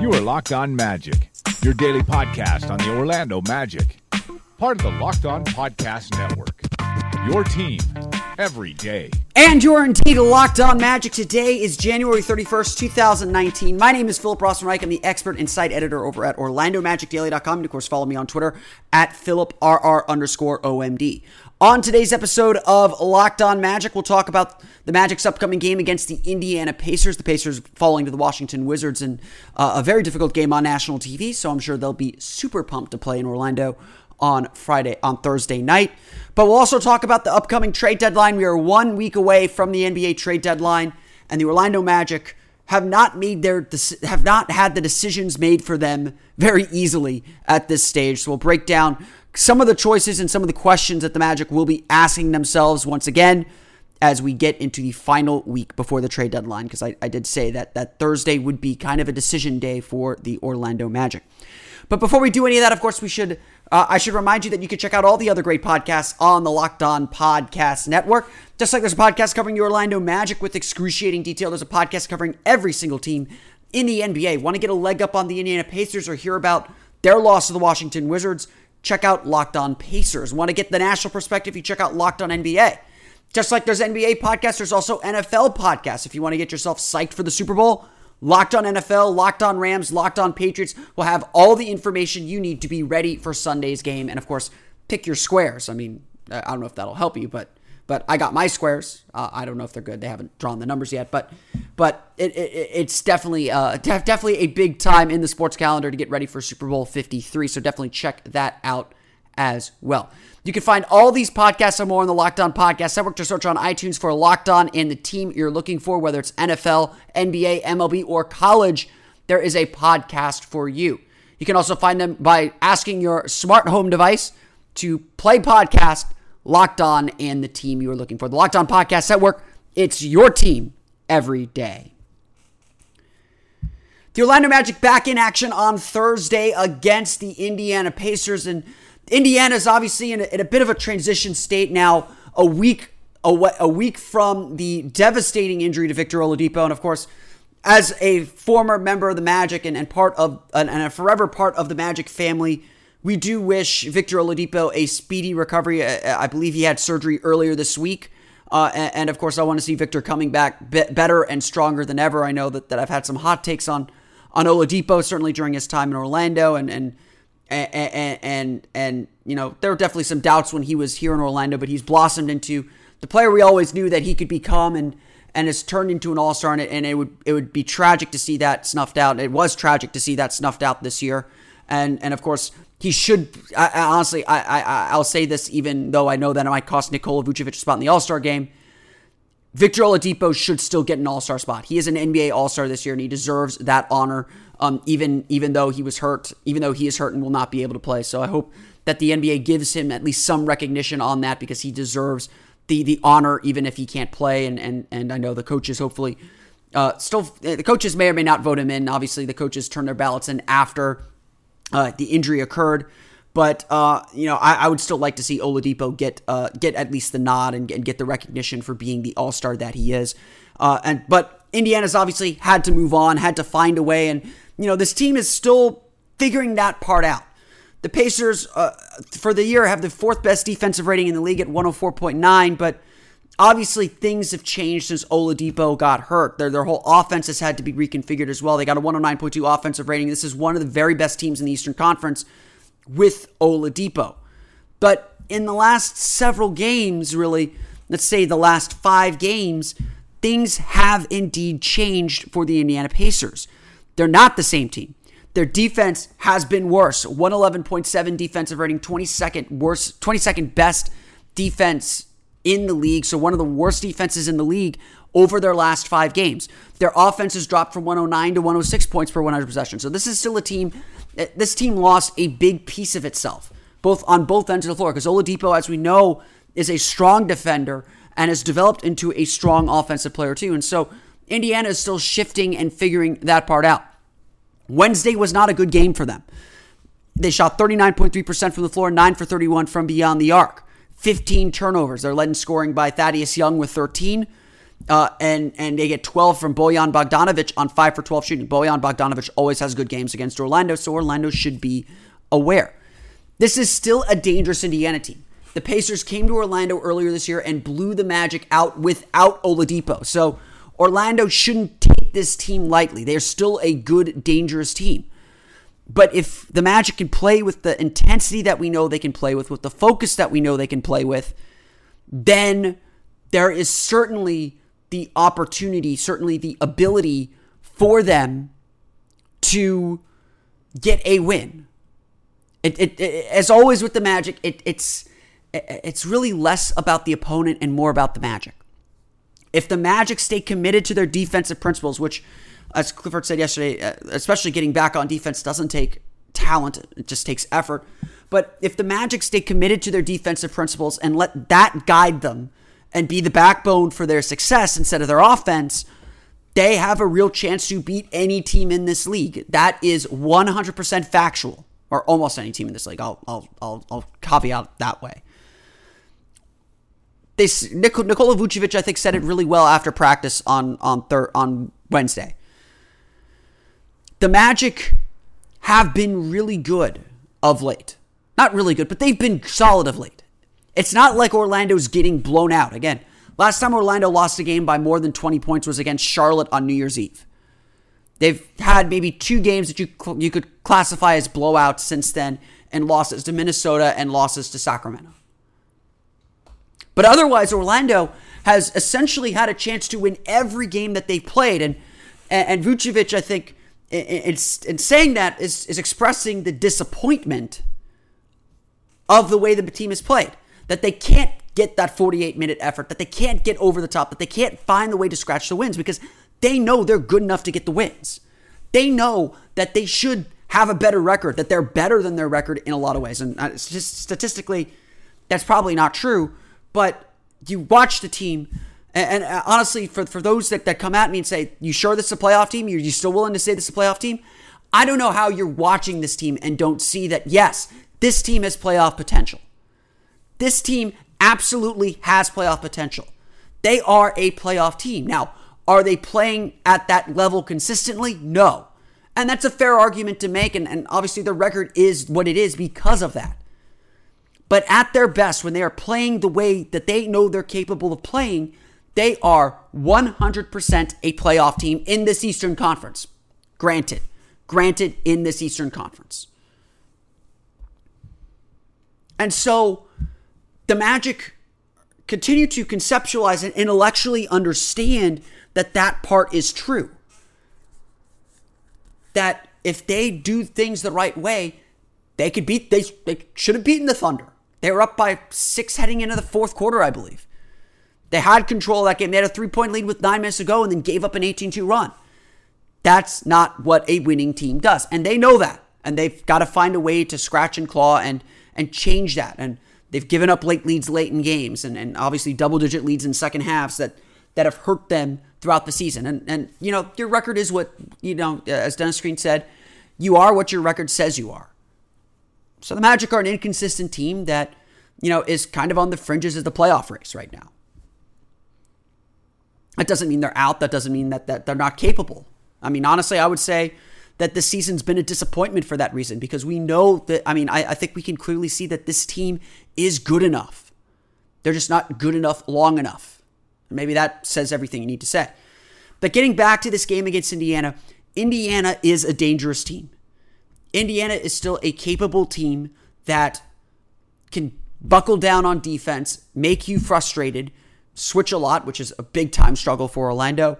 You are Locked On Magic, your daily podcast on the Orlando Magic, part of the Locked On Podcast Network. Your team every day. And you're indeed locked on magic. Today is January 31st, 2019. My name is Philip Rossman-Reich. I'm the expert insight editor over at OrlandoMagicDaily.com. And of course, follow me on Twitter at PhilipRR underscore OMD. On today's episode of Locked On Magic, we'll talk about the Magic's upcoming game against the Indiana Pacers. The Pacers falling to the Washington Wizards in uh, a very difficult game on national TV, so I'm sure they'll be super pumped to play in Orlando on Friday, on Thursday night. But we'll also talk about the upcoming trade deadline. We are one week away from the NBA trade deadline, and the Orlando Magic have not made their have not had the decisions made for them very easily at this stage. So we'll break down some of the choices and some of the questions that the Magic will be asking themselves once again as we get into the final week before the trade deadline, because I, I did say that that Thursday would be kind of a decision day for the Orlando Magic. But before we do any of that, of course, we should uh, I should remind you that you can check out all the other great podcasts on the Locked On Podcast Network. Just like there's a podcast covering the Orlando Magic with excruciating detail, there's a podcast covering every single team in the NBA. Want to get a leg up on the Indiana Pacers or hear about their loss to the Washington Wizards? Check out Locked On Pacers. Want to get the national perspective? You check out Locked On NBA. Just like there's NBA podcasts, there's also NFL podcasts. If you want to get yourself psyched for the Super Bowl, Locked On NFL, Locked On Rams, Locked On Patriots will have all the information you need to be ready for Sunday's game. And of course, pick your squares. I mean, I don't know if that'll help you, but but I got my squares. Uh, I don't know if they're good. They haven't drawn the numbers yet, but but it, it it's definitely uh, def- definitely a big time in the sports calendar to get ready for Super Bowl 53. So definitely check that out as well. You can find all these podcasts and more on the Locked On Podcast Network. Just search on iTunes for Locked On and the team you're looking for, whether it's NFL, NBA, MLB, or college. There is a podcast for you. You can also find them by asking your smart home device to play podcast Locked On and the team you are looking for. The Locked On Podcast Network, it's your team every day. The Orlando Magic back in action on Thursday against the Indiana Pacers. And Indiana is obviously in a, in a, bit of a transition state now, a week away, a week from the devastating injury to Victor Oladipo. And of course, as a former member of the Magic and, and part of and a forever part of the Magic family, we do wish Victor Oladipo a speedy recovery. I believe he had surgery earlier this week. Uh, and, and, of course, I want to see Victor coming back be- better and stronger than ever. I know that, that I've had some hot takes on on Oladipo certainly during his time in Orlando, and and and and, and you know there were definitely some doubts when he was here in Orlando, but he's blossomed into the player we always knew that he could become, and and has turned into an all star. And, and it would it would be tragic to see that snuffed out. It was tragic to see that snuffed out this year, and and of course he should. I, I honestly, I, I I'll say this even though I know that it might cost Nikola Vucevic a spot in the All Star game. Victor Oladipo should still get an All Star spot. He is an NBA All Star this year, and he deserves that honor. Um, even even though he was hurt, even though he is hurt and will not be able to play. So I hope that the NBA gives him at least some recognition on that because he deserves the the honor, even if he can't play. And and and I know the coaches hopefully uh, still the coaches may or may not vote him in. Obviously, the coaches turn their ballots in after uh, the injury occurred. But uh, you know, I, I, would still like to see Oladipo get uh, get at least the nod and, and, get the recognition for being the All Star that he is. Uh, and but Indiana's obviously had to move on, had to find a way, and you know this team is still figuring that part out. The Pacers uh, for the year have the fourth best defensive rating in the league at 104.9, but obviously things have changed since Oladipo got hurt. Their, their whole offense has had to be reconfigured as well. They got a 109.2 offensive rating. This is one of the very best teams in the Eastern Conference with Oladipo. But in the last several games, really, let's say the last five games, things have indeed changed for the Indiana Pacers. They're not the same team. Their defense has been worse. 111.7 defensive rating, 22nd worst, 22nd best defense in the league. So one of the worst defenses in the league over their last five games. Their offense has dropped from 109 to 106 points per 100 possessions. So this is still a team. Eh, this team lost a big piece of itself, both on both ends of the floor. Because Oladipo, as we know, is a strong defender and has developed into a strong offensive player too. And so Indiana is still shifting and figuring that part out. Wednesday was not a good game for them. They shot 39.3% from the floor, 9 for 31 from beyond the arc. 15 turnovers. They're led in scoring by Thaddeus Young with 13. Uh, and and they get 12 from Bojan Bogdanovic on 5 for 12 shooting. Bojan Bogdanovic always has good games against Orlando, so Orlando should be aware. This is still a dangerous Indiana team. The Pacers came to Orlando earlier this year and blew the Magic out without Oladipo. So Orlando shouldn't take this team lightly. They're still a good, dangerous team. But if the Magic can play with the intensity that we know they can play with, with the focus that we know they can play with, then there is certainly the opportunity, certainly the ability for them to get a win. It, it, it, as always with the Magic, it, it's it's really less about the opponent and more about the Magic. If the Magic stay committed to their defensive principles, which, as Clifford said yesterday, uh, especially getting back on defense doesn't take talent, it just takes effort. But if the Magic stay committed to their defensive principles and let that guide them and be the backbone for their success instead of their offense, they have a real chance to beat any team in this league. That is 100% factual, or almost any team in this league. I'll, I'll, I'll, I'll caveat that way they Nikola Vucevic, I think, said it really well after practice on on thir- on Wednesday. The Magic have been really good of late. Not really good, but they've been solid of late. It's not like Orlando's getting blown out. Again, last time Orlando lost a game by more than 20 points was against Charlotte on New Year's Eve. They've had maybe two games that you you could classify as blowouts since then, and losses to Minnesota and losses to Sacramento. But otherwise, Orlando has essentially had a chance to win every game that they've played. And and, Vucevic, I think, in saying that, is, is expressing the disappointment of the way the team has played. That they can't get that 48 minute effort, that they can't get over the top, that they can't find the way to scratch the wins because they know they're good enough to get the wins. They know that they should have a better record, that they're better than their record in a lot of ways. And uh, just statistically, that's probably not true. But you watch the team, and, and uh, honestly, for, for those that, that come at me and say, You sure this is a playoff team? Are you still willing to say this is a playoff team? I don't know how you're watching this team and don't see that, yes, this team has playoff potential. This team absolutely has playoff potential. They are a playoff team. Now, are they playing at that level consistently? No. And that's a fair argument to make. And, and obviously, the record is what it is because of that. But at their best, when they are playing the way that they know they're capable of playing, they are 100% a playoff team in this Eastern Conference. Granted, granted, in this Eastern Conference. And so the Magic continue to conceptualize and intellectually understand that that part is true. That if they do things the right way, they could beat, they, they should have beaten the Thunder. They were up by six heading into the fourth quarter, I believe. They had control of that game. They had a three point lead with nine minutes to go and then gave up an 18 2 run. That's not what a winning team does. And they know that. And they've got to find a way to scratch and claw and, and change that. And they've given up late leads late in games and, and obviously double digit leads in second halves that, that have hurt them throughout the season. And, and, you know, your record is what, you know, uh, as Dennis Green said, you are what your record says you are. So the Magic are an inconsistent team that, you know, is kind of on the fringes of the playoff race right now. That doesn't mean they're out. That doesn't mean that, that they're not capable. I mean, honestly, I would say that this season's been a disappointment for that reason because we know that, I mean, I, I think we can clearly see that this team is good enough. They're just not good enough long enough. Maybe that says everything you need to say. But getting back to this game against Indiana, Indiana is a dangerous team. Indiana is still a capable team that can buckle down on defense, make you frustrated, switch a lot, which is a big time struggle for Orlando,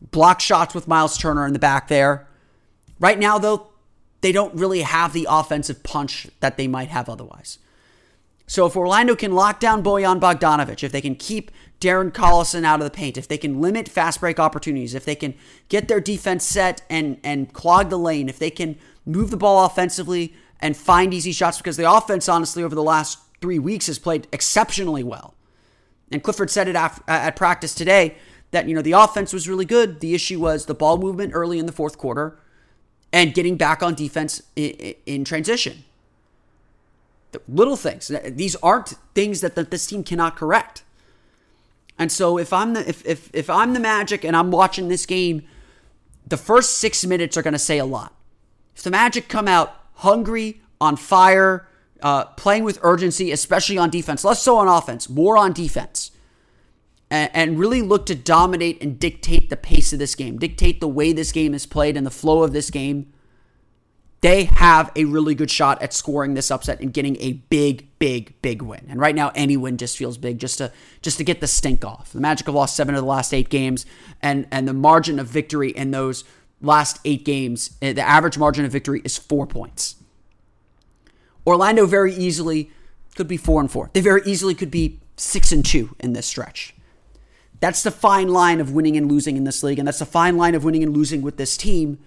block shots with Myles Turner in the back there. Right now, though, they don't really have the offensive punch that they might have otherwise. So if Orlando can lock down Bojan Bogdanovic, if they can keep Darren Collison out of the paint, if they can limit fast break opportunities, if they can get their defense set and and clog the lane, if they can move the ball offensively and find easy shots, because the offense, honestly, over the last three weeks has played exceptionally well. And Clifford said it after, uh, at practice today that you know the offense was really good. The issue was the ball movement early in the fourth quarter and getting back on defense in, in transition. The little things. These aren't things that, that this team cannot correct. And so if I'm the if, if if I'm the Magic and I'm watching this game, the first six minutes are going to say a lot. If the Magic come out hungry, on fire, uh, playing with urgency, especially on defense, less so on offense, more on defense, and, and really look to dominate and dictate the pace of this game, dictate the way this game is played and the flow of this game they have a really good shot at scoring this upset and getting a big, big, big win. And right now, any win just feels big, just to just to get the stink off. The Magic have lost seven of the last eight games, and and the margin of victory in those last eight games, eh, the average margin of victory is four points. Orlando very easily could be four and four. They very easily could be six and two in this stretch. That's the fine line of winning and losing in this league, and that's the fine line of winning and losing with this team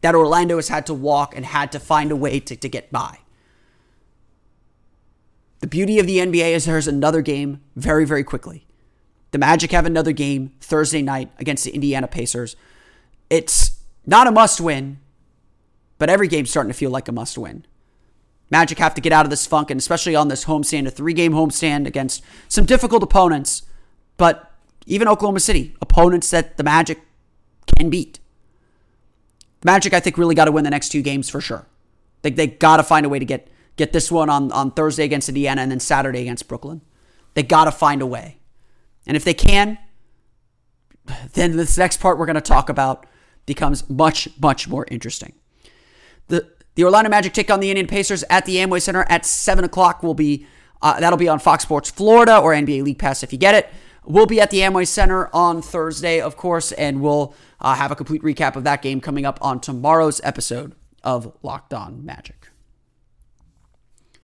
that Orlando has had to walk and had to find a way to, to get by. The beauty of the NBA is there's another game very, very quickly. The Magic have another game Thursday night against the Indiana Pacers. It's not a must win, but every game's starting to feel like a must win. Magic have to get out of this funk, and especially on this homestand, a three game homestand against some difficult opponents, but even Oklahoma City, opponents that the Magic can beat. The Magic, I think, really got to win the next two games for sure. They, they got to find a way to get get this one on, on Thursday against Indiana and then Saturday against Brooklyn. They got to find a way. And if they can, then this next part we're going to talk about becomes much, much more interesting. The the Orlando Magic take on the Indian Pacers at the Amway Center at seven o'clock. Will be uh, that'll be on Fox Sports Florida or NBA League Pass if you get it. We'll be at the Amway Center on Thursday, of course, and we'll uh, have a complete recap of that game coming up on tomorrow's episode of Locked On Magic.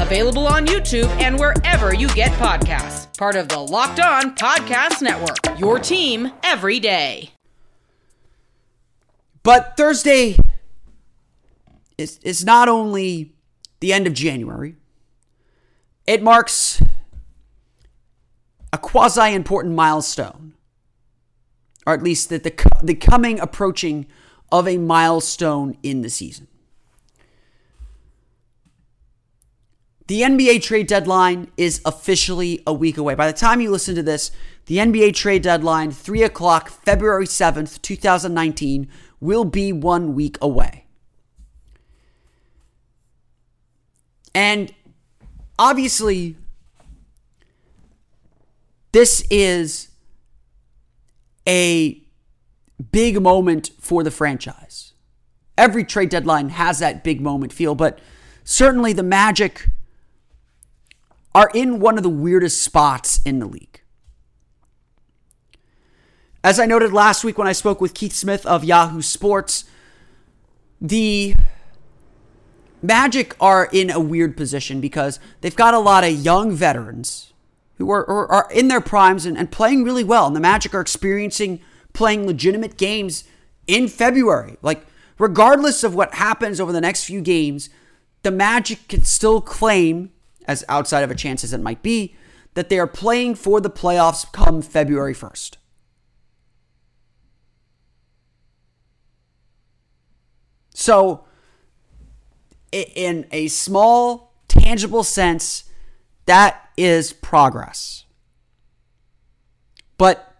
available on YouTube and wherever you get podcasts. Part of the Locked On Podcast Network, your team every day. But Thursday is, is not only the end of January, it marks a quasi important milestone or at least the, the, the coming approaching of a milestone in the season. The NBA trade deadline is officially a week away. By the time you listen to this, the NBA trade deadline, 3 o'clock, February 7th, 2019, will be one week away. And obviously, this is a big moment for the franchise. Every trade deadline has that big moment feel, but certainly the Magic are in one of the weirdest spots in the league. As I noted last week when I spoke with Keith Smith of Yahoo Sports, the Magic are in a weird position because they've got a lot of young veterans who are, are, are in their primes and, and playing really well. And the Magic are experiencing playing legitimate games in February. Like, regardless of what happens over the next few games, the Magic can still claim, as outside of a chance as it might be, that they are playing for the playoffs come February 1st. So, in a small, tangible sense, that is progress. But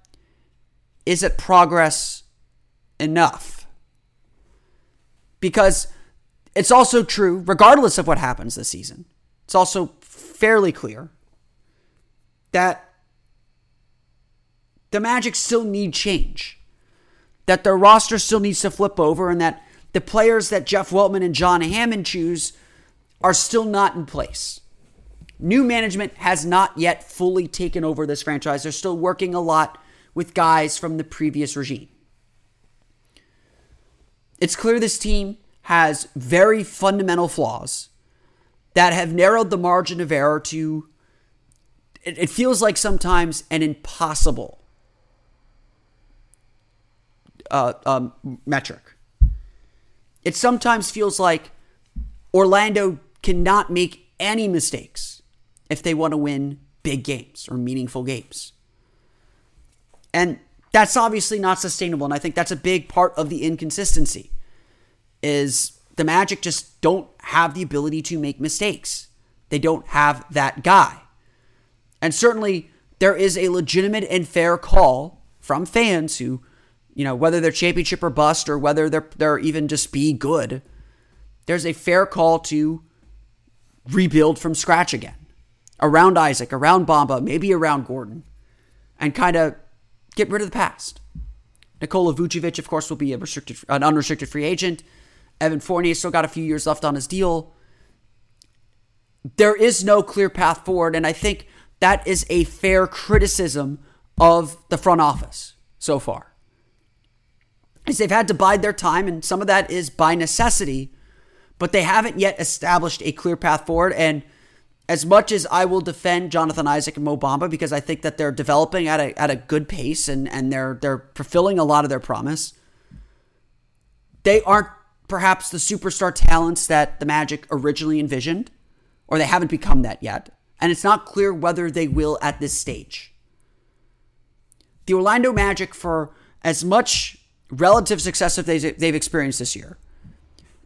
is it progress enough? Because it's also true, regardless of what happens this season, it's also fairly clear that the Magic still need change. that their roster still needs to flip over and that the players that Jeff Weltman and John Hammond choose are still not in place. New management has not yet fully taken over this franchise. They're still working a lot with guys from the previous regime. It's clear this team has very fundamental flaws that have narrowed the margin of error to, it, it feels like sometimes an impossible uh, um, metric. It sometimes feels like Orlando cannot make any mistakes if they want to win big games or meaningful games. And that's obviously not sustainable. And I think that's a big part of the inconsistency is the Magic just don't have the ability to make mistakes. They don't have that guy. And certainly there is a legitimate and fair call from fans who, you know, whether they're championship or bust or whether they're they're even just be good, there's a fair call to rebuild from scratch again. Around Isaac, around Bamba, maybe around Gordon, and kind of get rid of the past. Nikola Vucevic, of course, will be a restricted, an unrestricted free agent. Evan Fournier still got a few years left on his deal. There is no clear path forward, and I think that is a fair criticism of the front office so far. Is they've had to bide their time, and some of that is by necessity, but they haven't yet established a clear path forward. And as much as I will defend Jonathan Isaac and Mo Bamba because I think that they're developing at a at a good pace and and they're they're fulfilling a lot of their promise, they aren't perhaps the superstar talents that the Magic originally envisioned, or they haven't become that yet. And it's not clear whether they will at this stage. The Orlando Magic, for as much relative success as they've experienced this year,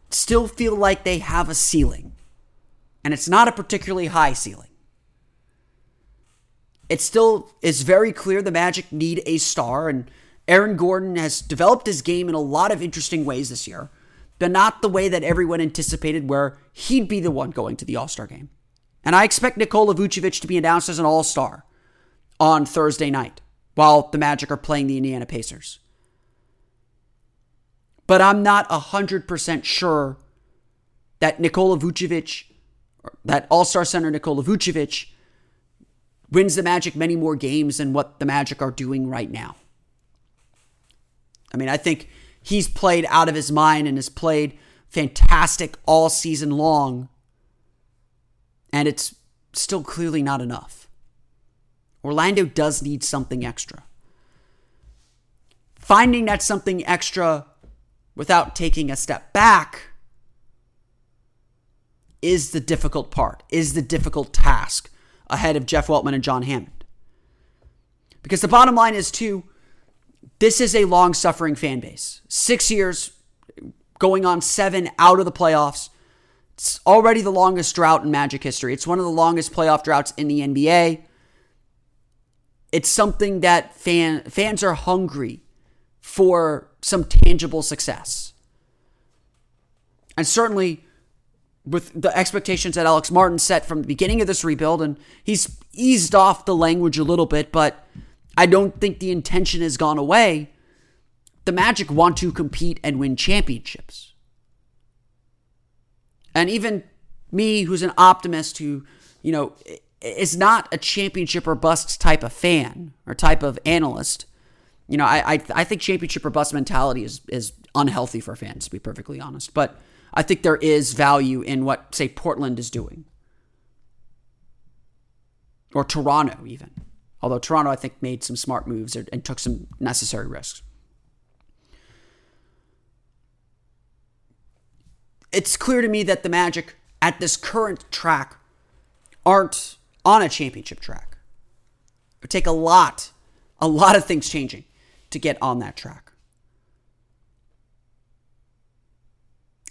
still feel like they have a ceiling. And it's not a particularly high ceiling. It still is very clear the Magic need a star, and Aaron Gordon has developed his game in a lot of interesting ways this year but not the way that everyone anticipated, where he'd be the one going to the All Star game. And I expect Nikola Vucevic to be announced as an All Star on Thursday night while the Magic are playing the Indiana Pacers. But I'm not 100% sure that Nikola Vucevic, that All Star center Nikola Vucevic, wins the Magic many more games than what the Magic are doing right now. I mean, I think he's played out of his mind and has played fantastic all season long. And it's still clearly not enough. Orlando does need something extra. Finding that something extra without taking a step back is the difficult part, is the difficult task ahead of Jeff Weltman and John Hammond. Because the bottom line is, too, this is a long suffering fan base. Six years, going on seven out of the playoffs. It's already the longest drought in Magic history. It's one of the longest playoff droughts in the NBA. It's something that fan, fans are hungry for some tangible success. And certainly, with the expectations that Alex Martins set from the beginning of this rebuild, and he's eased off the language a little bit, but I don't think the intention has gone away. The Magic want to compete and win championships. And even me, who's an optimist, who, you know, is not a championship or bust type of fan or type of analyst, you know, I, I, I think championship or bust mentality is, is unhealthy for fans, to be perfectly honest. But I think there is value in what, say, Portland is doing. Or Toronto, even. Although Toronto, I think, made some smart moves and took some necessary risks. It's clear to me that the Magic at this current track aren't on a championship track. It would take a lot, a lot of things changing to get on that track.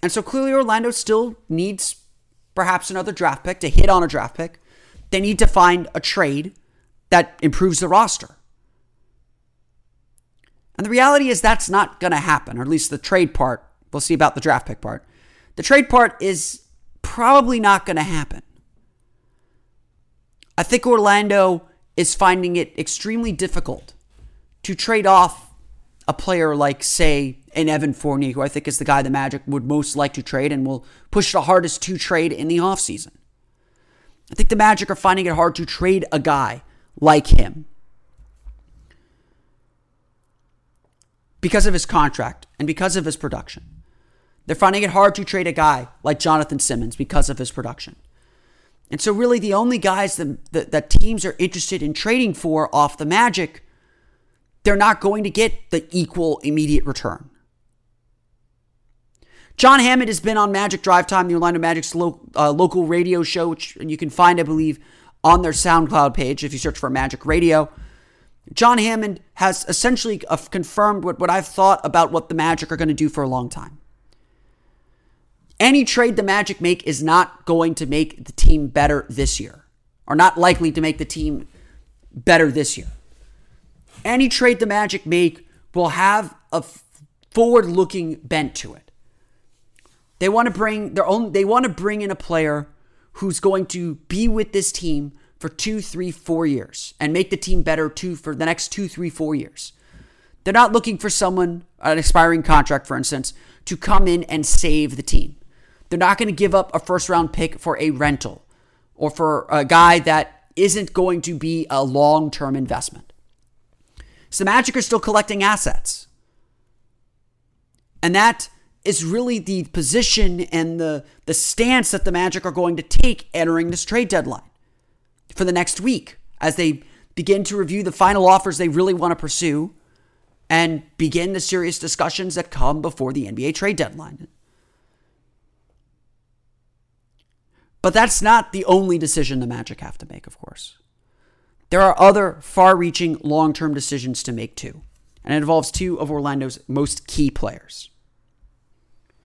And so clearly, Orlando still needs perhaps another draft pick to hit on a draft pick. They need to find a trade that improves the roster. And the reality is that's not going to happen, or at least the trade part. We'll see about the draft pick part. The trade part is probably not going to happen. I think Orlando is finding it extremely difficult to trade off a player like, say, an Evan Fournier, who I think is the guy the Magic would most like to trade and will push the hardest to trade in the offseason. I think the Magic are finding it hard to trade a guy like him because of his contract and because of his production. They're finding it hard to trade a guy like Jonathan Simmons because of his production. And so, really, the only guys that, that, that teams are interested in trading for off the Magic, they're not going to get the equal immediate return. John Hammond has been on Magic Drive Time, the Orlando Magic's lo- uh, local radio show, which you can find, I believe, on their SoundCloud page if you search for Magic Radio. John Hammond has essentially uh, confirmed what, what I've thought about what the Magic are going to do for a long time. Any trade the Magic make is not going to make the team better this year, or not likely to make the team better this year. Any trade the Magic make will have a forward looking bent to it. They want to bring their own, they want to bring in a player who's going to be with this team for two, three, four years and make the team better two for the next two, three, four years. They're not looking for someone, an expiring contract, for instance, to come in and save the team. They're not going to give up a first round pick for a rental or for a guy that isn't going to be a long term investment. So the Magic are still collecting assets. And that is really the position and the, the stance that the Magic are going to take entering this trade deadline for the next week as they begin to review the final offers they really want to pursue and begin the serious discussions that come before the NBA trade deadline. But that's not the only decision the Magic have to make, of course. There are other far reaching long term decisions to make too, and it involves two of Orlando's most key players.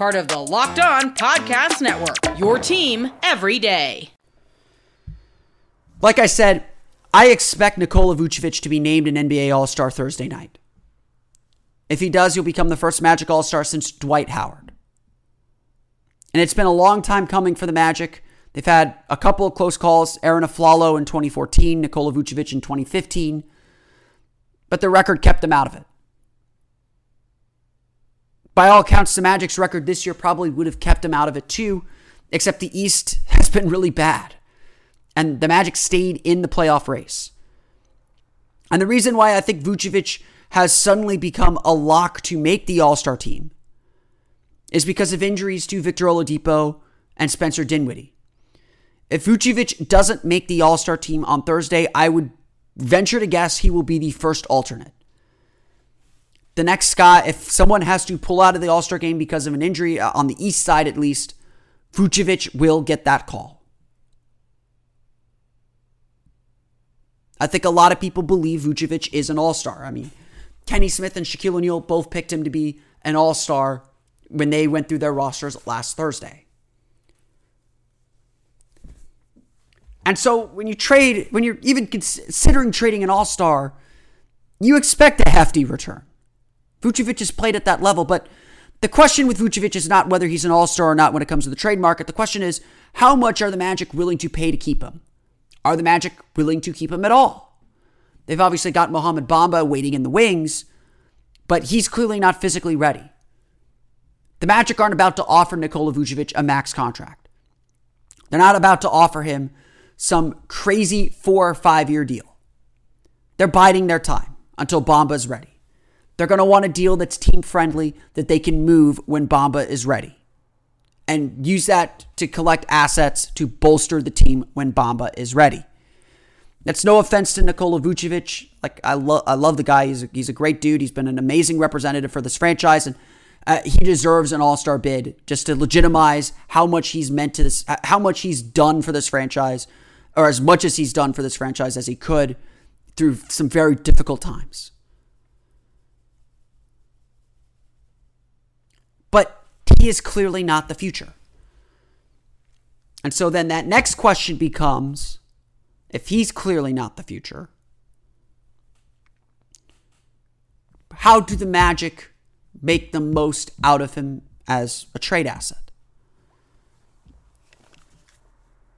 part of the Locked On Podcast Network. Your team every day. Like I said, I expect Nikola Vucevic to be named an NBA All Star Thursday night. If he does, he'll become the first Magic All Star since Dwight Howard. And it's been a long time coming for the Magic. They've had a couple of close calls Arron Afflalo in 2014, Nikola Vucevic in 2015, but the record kept them out of it by all accounts, the Magic's record this year probably would have kept them out of it too, except the East has been really bad. And the Magic stayed in the playoff race. And the reason why I think Vucevic has suddenly become a lock to make the All Star team is because of injuries to Victor Oladipo and Spencer Dinwiddie. If Vucevic doesn't make the All Star team on Thursday, I would venture to guess he will be the first alternate the next guy, if someone has to pull out of the All Star game because of an injury uh, on the East side at least, Vucevic will get that call. I think a lot of people believe Vucevic is an All Star. I mean, Kenny Smith and Shaquille O'Neal both picked him to be an All Star when they went through their rosters last Thursday. And so when you trade, when you're even considering trading an All Star, you expect a hefty return. Vucevic has played at that level, but the question with Vucevic is not whether he's an all star or not when it comes to the trade market. The question is how much are the Magic willing to pay to keep him? Are the Magic willing to keep him at all? They've obviously got Mohamed Bamba waiting in the wings, but he's clearly not physically ready. The Magic aren't about to offer Nikola Vucevic a max contract. They're not about to offer him some crazy four or five year deal. They're biding their time until Bamba's ready. They're going to want a deal that's team friendly that they can move when Bamba is ready. And use that to collect assets to bolster the team when Bamba is ready. That's no offense to Nikola Vucevic. Like I love, I love the guy. He's a, he's a great dude. He's been an amazing representative for this franchise, and uh, he deserves an All Star bid just to legitimize how much he's meant to this, how much he's done for this franchise, or as much as he's done for this franchise as he could through some very difficult times. He is clearly not the future. And so then that next question becomes if he's clearly not the future, how do the Magic make the most out of him as a trade asset?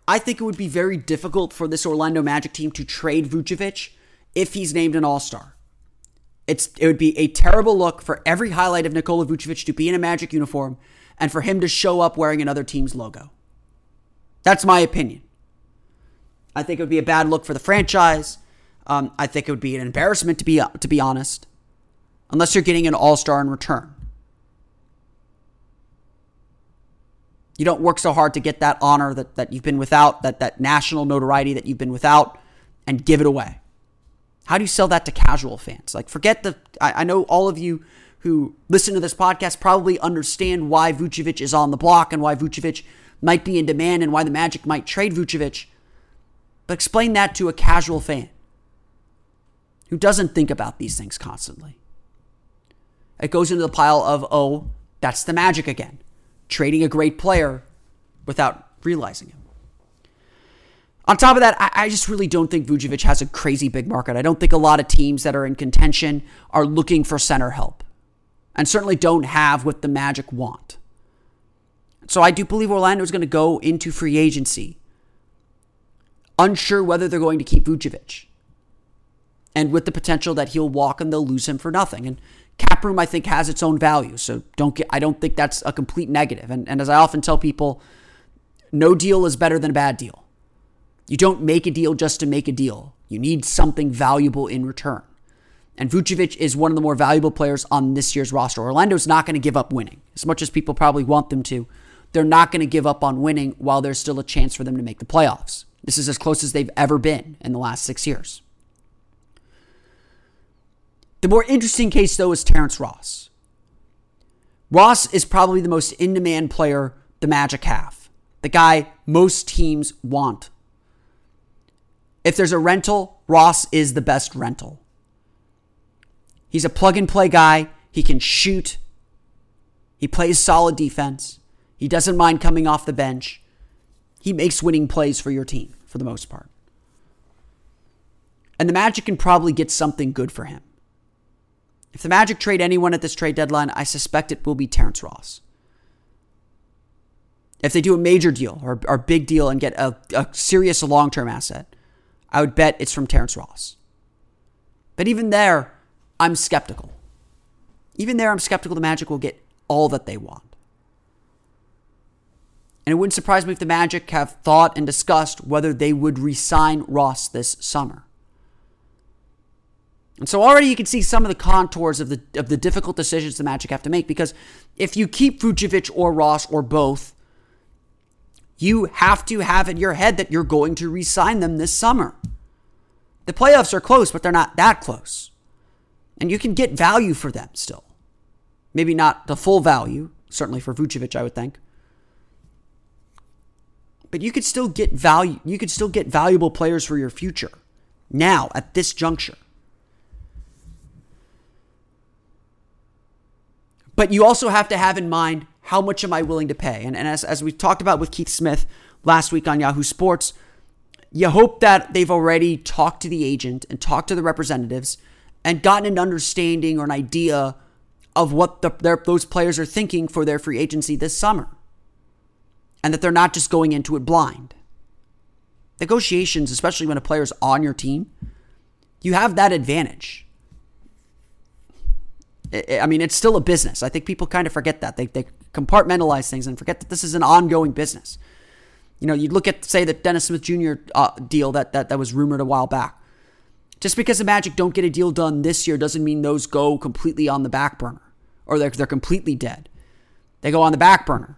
I think it would be very difficult for this Orlando Magic team to trade Vucevic if he's named an All Star. It's it would be a terrible look for every highlight of Nikola Vucevic to be in a Magic uniform and for him to show up wearing another team's logo. That's my opinion. I think it would be a bad look for the franchise. Um, I think it would be an embarrassment to be to be honest, unless you're getting an All Star in return. You don't work so hard to get that honor that, that you've been without, that, that national notoriety that you've been without, and give it away. How do you sell that to casual fans? Like, forget the. I, I know all of you who listen to this podcast probably understand why Vucevic is on the block and why Vucevic might be in demand and why the Magic might trade Vucevic. But explain that to a casual fan who doesn't think about these things constantly. It goes into the pile of, oh, that's the Magic again trading a great player without realizing it. On top of that, I, just really don't think Vucevic has a crazy big market. I don't think a lot of teams that are in contention are looking for center help and certainly don't have what the Magic want. So I do believe Orlando is going to go into free agency unsure whether they're going to keep Vucevic and with the potential that he'll walk and they'll lose him for nothing. And cap room, I think, has its own value. So don't get, I don't think that's a complete negative. And, and as I often tell people, no deal is better than a bad deal. You don't make a deal just to make a deal. You need something valuable in return. And Vucevic is one of the more valuable players on this year's roster. Orlando's not going to give up winning. As much as people probably want them to, they're not going to give up on winning while there's still a chance for them to make the playoffs. This is as close as they've ever been in the last six years. The more interesting case, though, is Terrence Ross. Ross is probably the most in demand player the Magic have, the guy most teams want. If there's a rental, Ross is the best rental. He's a plug and play guy. He can shoot. He plays solid defense. He doesn't mind coming off the bench. He makes winning plays for your team for the most part. And the Magic can probably get something good for him. If the Magic trade anyone at this trade deadline, I suspect it will be Terrence Ross. If they do a major deal or, a big deal and get a, a serious long term asset, I would bet it's from Terrence Ross. But even there, I'm skeptical. Even there, I'm skeptical the Magic will get all that they want. And it wouldn't surprise me if the Magic have thought and discussed whether they would re sign Ross this summer. And so already you can see some of the contours of the of the difficult decisions the Magic have to make because if you keep Vucevic or Ross or both, you have to have in your head that you're going to re-sign them this summer. The playoffs are close, but they're not that close. And you can get value for them still. Maybe not the full value, certainly for Vucevic, I would think. But you could still get value, you could still get valuable players for your future now at this juncture. But you also have to have in mind how much am I willing to pay? And, and as, as we talked about with Keith Smith last week on Yahoo Sports, you hope that they've already talked to the agent and talked to the representatives and gotten an understanding or an idea of what the, their, those players are thinking for their free agency this summer. And that they're not just going into it blind. Negotiations, especially when a player's on your team, you have that advantage. I mean, it's still a business. I think people kind of forget that. They, they compartmentalize things and forget that this is an ongoing business. You know, you look at, say, the Dennis Smith Jr. Uh, deal that, that, that was rumored a while back. Just because the Magic don't get a deal done this year doesn't mean those go completely on the back burner or they're, they're completely dead. They go on the back burner.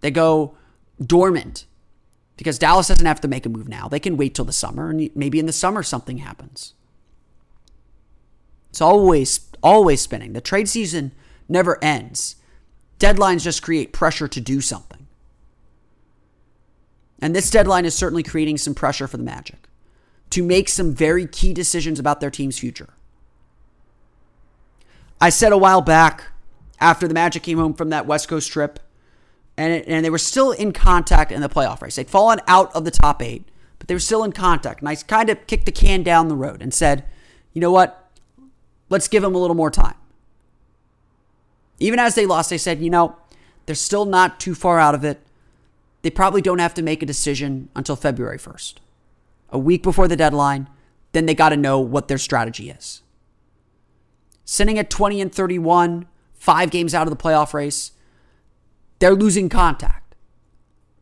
They go dormant because Dallas doesn't have to make a move now. They can wait till the summer and maybe in the summer something happens. It's always always spinning. The trade season never ends. Deadlines just create pressure to do something. And this deadline is certainly creating some pressure for the Magic to make some very key decisions about their team's future. I said a while back, after the Magic came home from that West Coast trip, and it, and they were still in contact in the playoff race. They'd fallen out of the top eight, but they were still in contact. And I kind of kicked the can down the road and said, you know what? Let's give them a little more time. Even as they lost, they said, you know, they're still not too far out of it. They probably don't have to make a decision until February 1st. A week before the deadline, then they got to know what their strategy is. Sitting at 20 and 31, five games out of the playoff race, they're losing contact.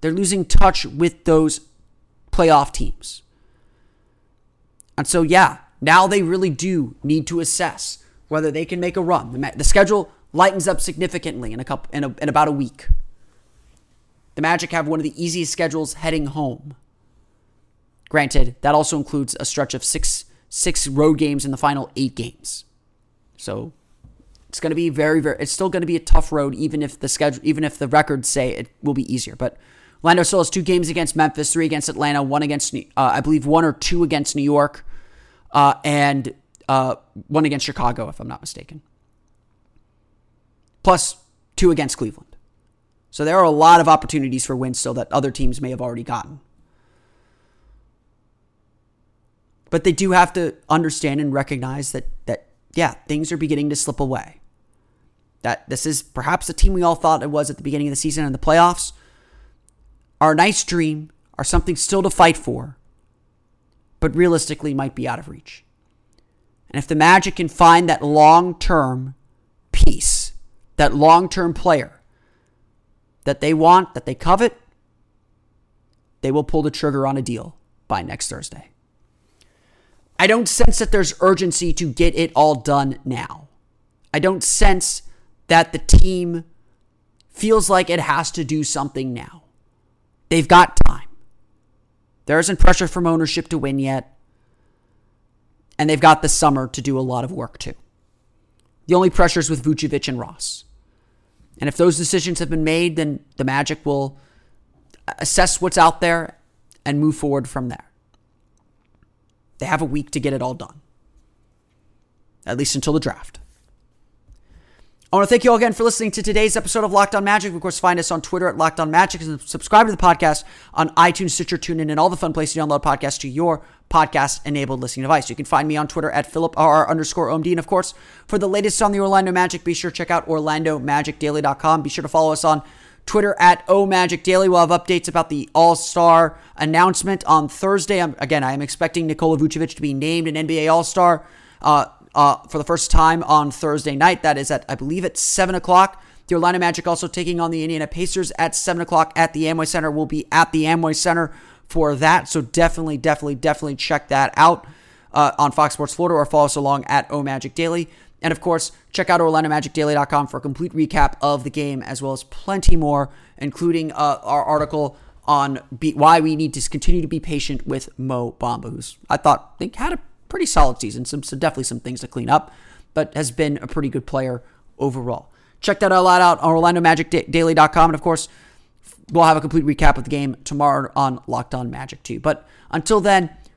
They're losing touch with those playoff teams. And so, yeah, now they really do need to assess whether they can make a run. The, schedule lightens up significantly in a couple in, a, in about a week. The Magic have one of the easiest schedules heading home. Granted, that also includes a stretch of six six road games in the final eight games. So it's going to be very, very. It's still going to be a tough road, even if the schedule, even if the records say it will be easier. But Orlando still has two games against Memphis, three against Atlanta, one against, uh, I believe, one or two against New York, uh, and uh, one against Chicago, if I'm not mistaken. Plus two against Cleveland. So there are a lot of opportunities for wins still that other teams may have already gotten. But they do have to understand and recognize that that yeah, things are beginning to slip away. That this is perhaps the team we all thought it was at the beginning of the season and the playoffs. Our nice dream, are something still to fight for, but realistically might be out of reach. And if the Magic can find that long term piece, that long term player that they want, that they covet, they will pull the trigger on a deal by next Thursday. I don't sense that there's urgency to get it all done now. I don't sense that the team feels like it has to do something now. They've got time. There isn't pressure from ownership to win yet. And they've got the summer to do a lot of work too. The only pressure is with Vucevic and Ross. And if those decisions have been made, then the Magic will assess what's out there and move forward from there. They have a week to get it all done, at least until the draft. I want to thank you all again for listening to today's episode of Locked On Magic. Of course, find us on Twitter at Locked On Magic and subscribe to the podcast on iTunes, Stitcher, TuneIn, and all the fun places to download podcasts to your podcast-enabled listening device. You can find me on Twitter at PhilipR underscore OMD. And of course, for the latest on the Orlando Magic, be sure to check out OrlandoMagicDaily.com. Be sure to follow us on Twitter at OMagicDaily. We'll have updates about the All Star announcement on Thursday. I'm, again, I am expecting Nikola Vucevic to be named an NBA All Star uh, uh, for the first time on Thursday night. That is at, I believe, at 7 o'clock. The Orlando Magic also taking on the Indiana Pacers at 7 o'clock at the Amway Center. We'll be at the Amway Center for that. So definitely, definitely, definitely check that out uh, on Fox Sports Florida or follow us along at OMagic Daily. And of course, check out OrlandoMagicDaily.com for a complete recap of the game, as well as plenty more, including uh, our article on be- why we need to continue to be patient with Mo Bamba, who's I thought think had a pretty solid season. Some, some definitely some things to clean up, but has been a pretty good player overall. Check that all out on OrlandoMagicDaily.com, and of course, we'll have a complete recap of the game tomorrow on Locked On Magic too. But until then.